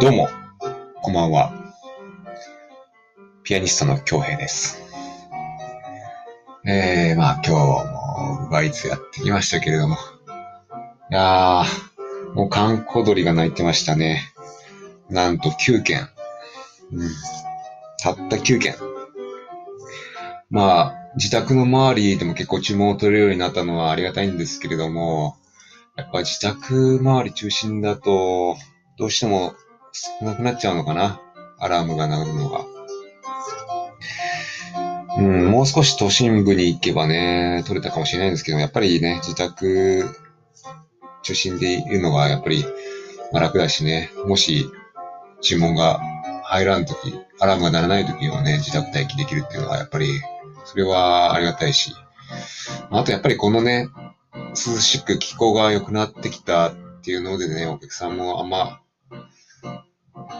どうも、こんばんは。ピアニストの京平です。えー、まあ今日もバイツやってきましたけれども。いやー、もう観光鳥が鳴いてましたね。なんと9件。うん。たった9件。まあ、自宅の周りでも結構注文を取れるようになったのはありがたいんですけれども、やっぱ自宅周り中心だと、どうしても少なくなっちゃうのかな？アラームが鳴るのが。うん、もう少し都心部に行けばね、取れたかもしれないんですけど、やっぱりね、自宅中心でいるのがやっぱり、ま、楽だしね、もし注文が入らんとき、アラームが鳴らないときはね、自宅待機できるっていうのはやっぱり、それはありがたいし、あとやっぱりこのね、涼しく気候が良くなってきたっていうのでね、お客さんもあんま、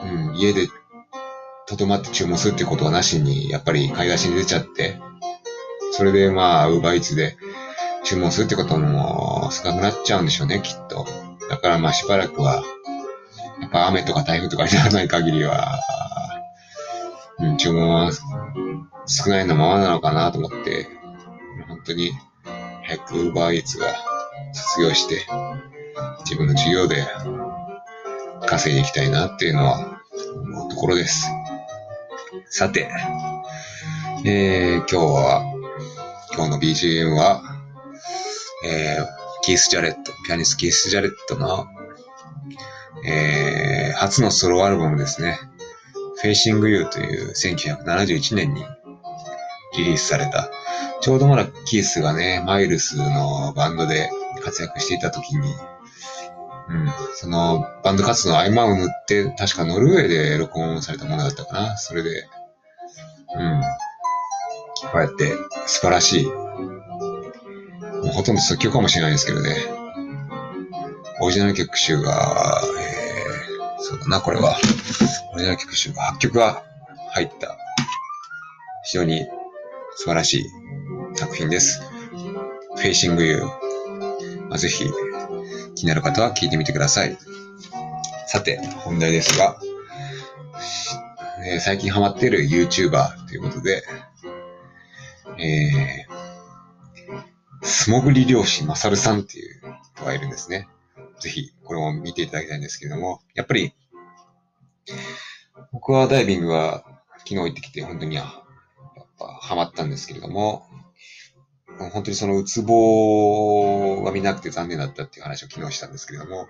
うん、家でとどまって注文するってことはなしに、やっぱり買い出しに出ちゃって、それでまあ、ウーバーイーツで注文するってことも少なくなっちゃうんでしょうね、きっと。だからまあしばらくは、やっぱ雨とか台風とかにならない限りは、うん、注文は少ないのままなのかなと思って、本当に早くウーバーイーツが卒業して、自分の授業で稼いでいきたいなっていうのは思うところです。さて、えー、今日は、今日の BGM は、えー、キース・ジャレット、ピアニストキース・ジャレットの、えー、初のソロアルバムですね。Facing You という1971年にリリースされた、ちょうどまだキースがね、マイルスのバンドで活躍していた時に、うん、そのバンド活動の合間を縫って、確かノルウェーで録音されたものだったかな。それで、うん。こうやって素晴らしい、もうほとんど即興かもしれないですけどね。オリジナル曲集が、えー、そうだな、これは。オリジナル曲集が8曲が入った、非常に素晴らしい作品です。Facing You。まあ、ぜひ、気になる方は聞いてみてください。さて、本題ですが、えー最近ハマっている YouTuber ということで、えー、素潜り漁師マサルさんっていう人がいるんですね。ぜひ、これも見ていただきたいんですけれども、やっぱり、僕はダイビングは昨日行ってきて本当にやっぱハマったんですけれども、本当にそのウツボが見なくて残念だったっていう話を昨日したんですけれども、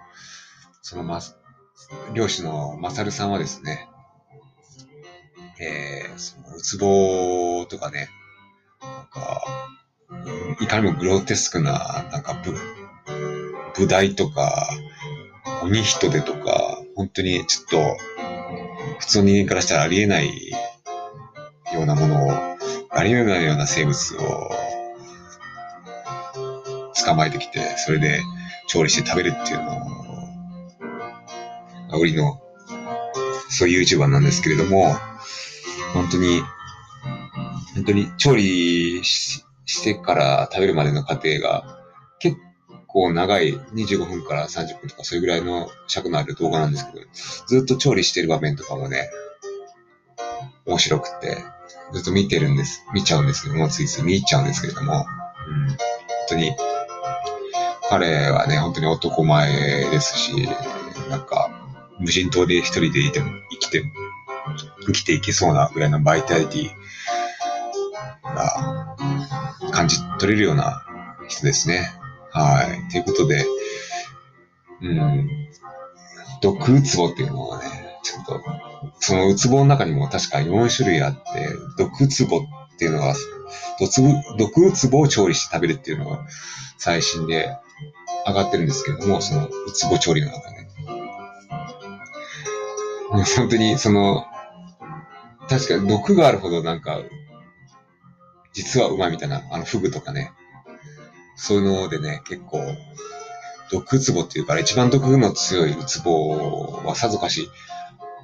そのま、漁師のマサルさんはですね、えー、そのウツボとかね、なんか、いかにもグロテスクな、なんかブ、ブダイとか、鬼人手とか、本当にちょっと、普通の人間からしたらありえないようなものを、ありえないような生物を捕まえてきて、それで調理して食べるっていうのが売りの、そういう YouTuber なんですけれども、本当に、本当に調理ししてから食べるまでの過程が結構長い25分から30分とかそれぐらいの尺のある動画なんですけど、ずっと調理してる場面とかもね、面白くて、ずっと見てるんです。見ちゃうんですけども、ついつい見入っちゃうんですけれども、うん、本当に、彼はね、本当に男前ですし、なんか、無人島で一人でいても、生きて、生きていけそうなぐらいのバイタリティが感じ取れるような人ですね。はい。ということで、うん、毒ウツボっていうのはね、ちょっと、そのウツボの中にも確か4種類あって、毒ウツボっていうのが、毒毒ウツボを調理して食べるっていうのが最新で上がってるんですけども、そのウツボ調理の中で。もう本当にその、確かに毒があるほどなんか、実はうまいみたいな、あのフグとかね、そういうのでね、結構、毒ウツボっていうから一番毒の強いウツボはさぞかし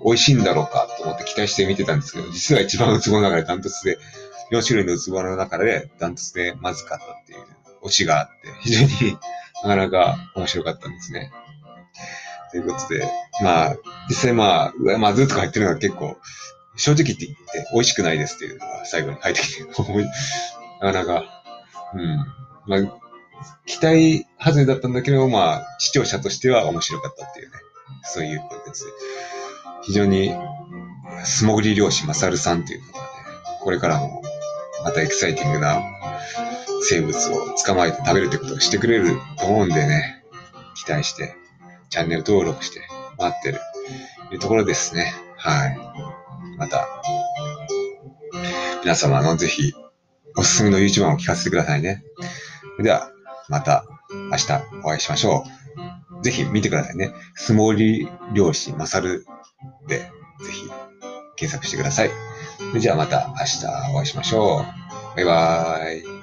美味しいんだろうかと思って期待して見てたんですけど、実は一番ウツボの中でダントツで、4種類のウツボの中でダントツでまずかったっていうオチがあって、非常になかなか面白かったんですね。ということで、まあ、実際まあ、うまずとか言ってるのは結構、正直言って美味しくないですっていうのが最後に書いてきて、なかなか、うん。まあ、期待外れだったんだけど、まあ、視聴者としては面白かったっていうね、そういうコンテンツで。非常に、素潜り漁師マサルさんっていうのがね、これからも、またエキサイティングな生物を捕まえて食べるってことをしてくれると思うんでね、期待して、チャンネル登録して待ってると、いうところですね。はい。また、皆様のぜひ、おすすめの YouTuber を聞かせてくださいね。では、また明日お会いしましょう。ぜひ見てくださいね。相撲り漁師マサルで、ぜひ検索してください。それじゃあまた明日お会いしましょう。バイバーイ。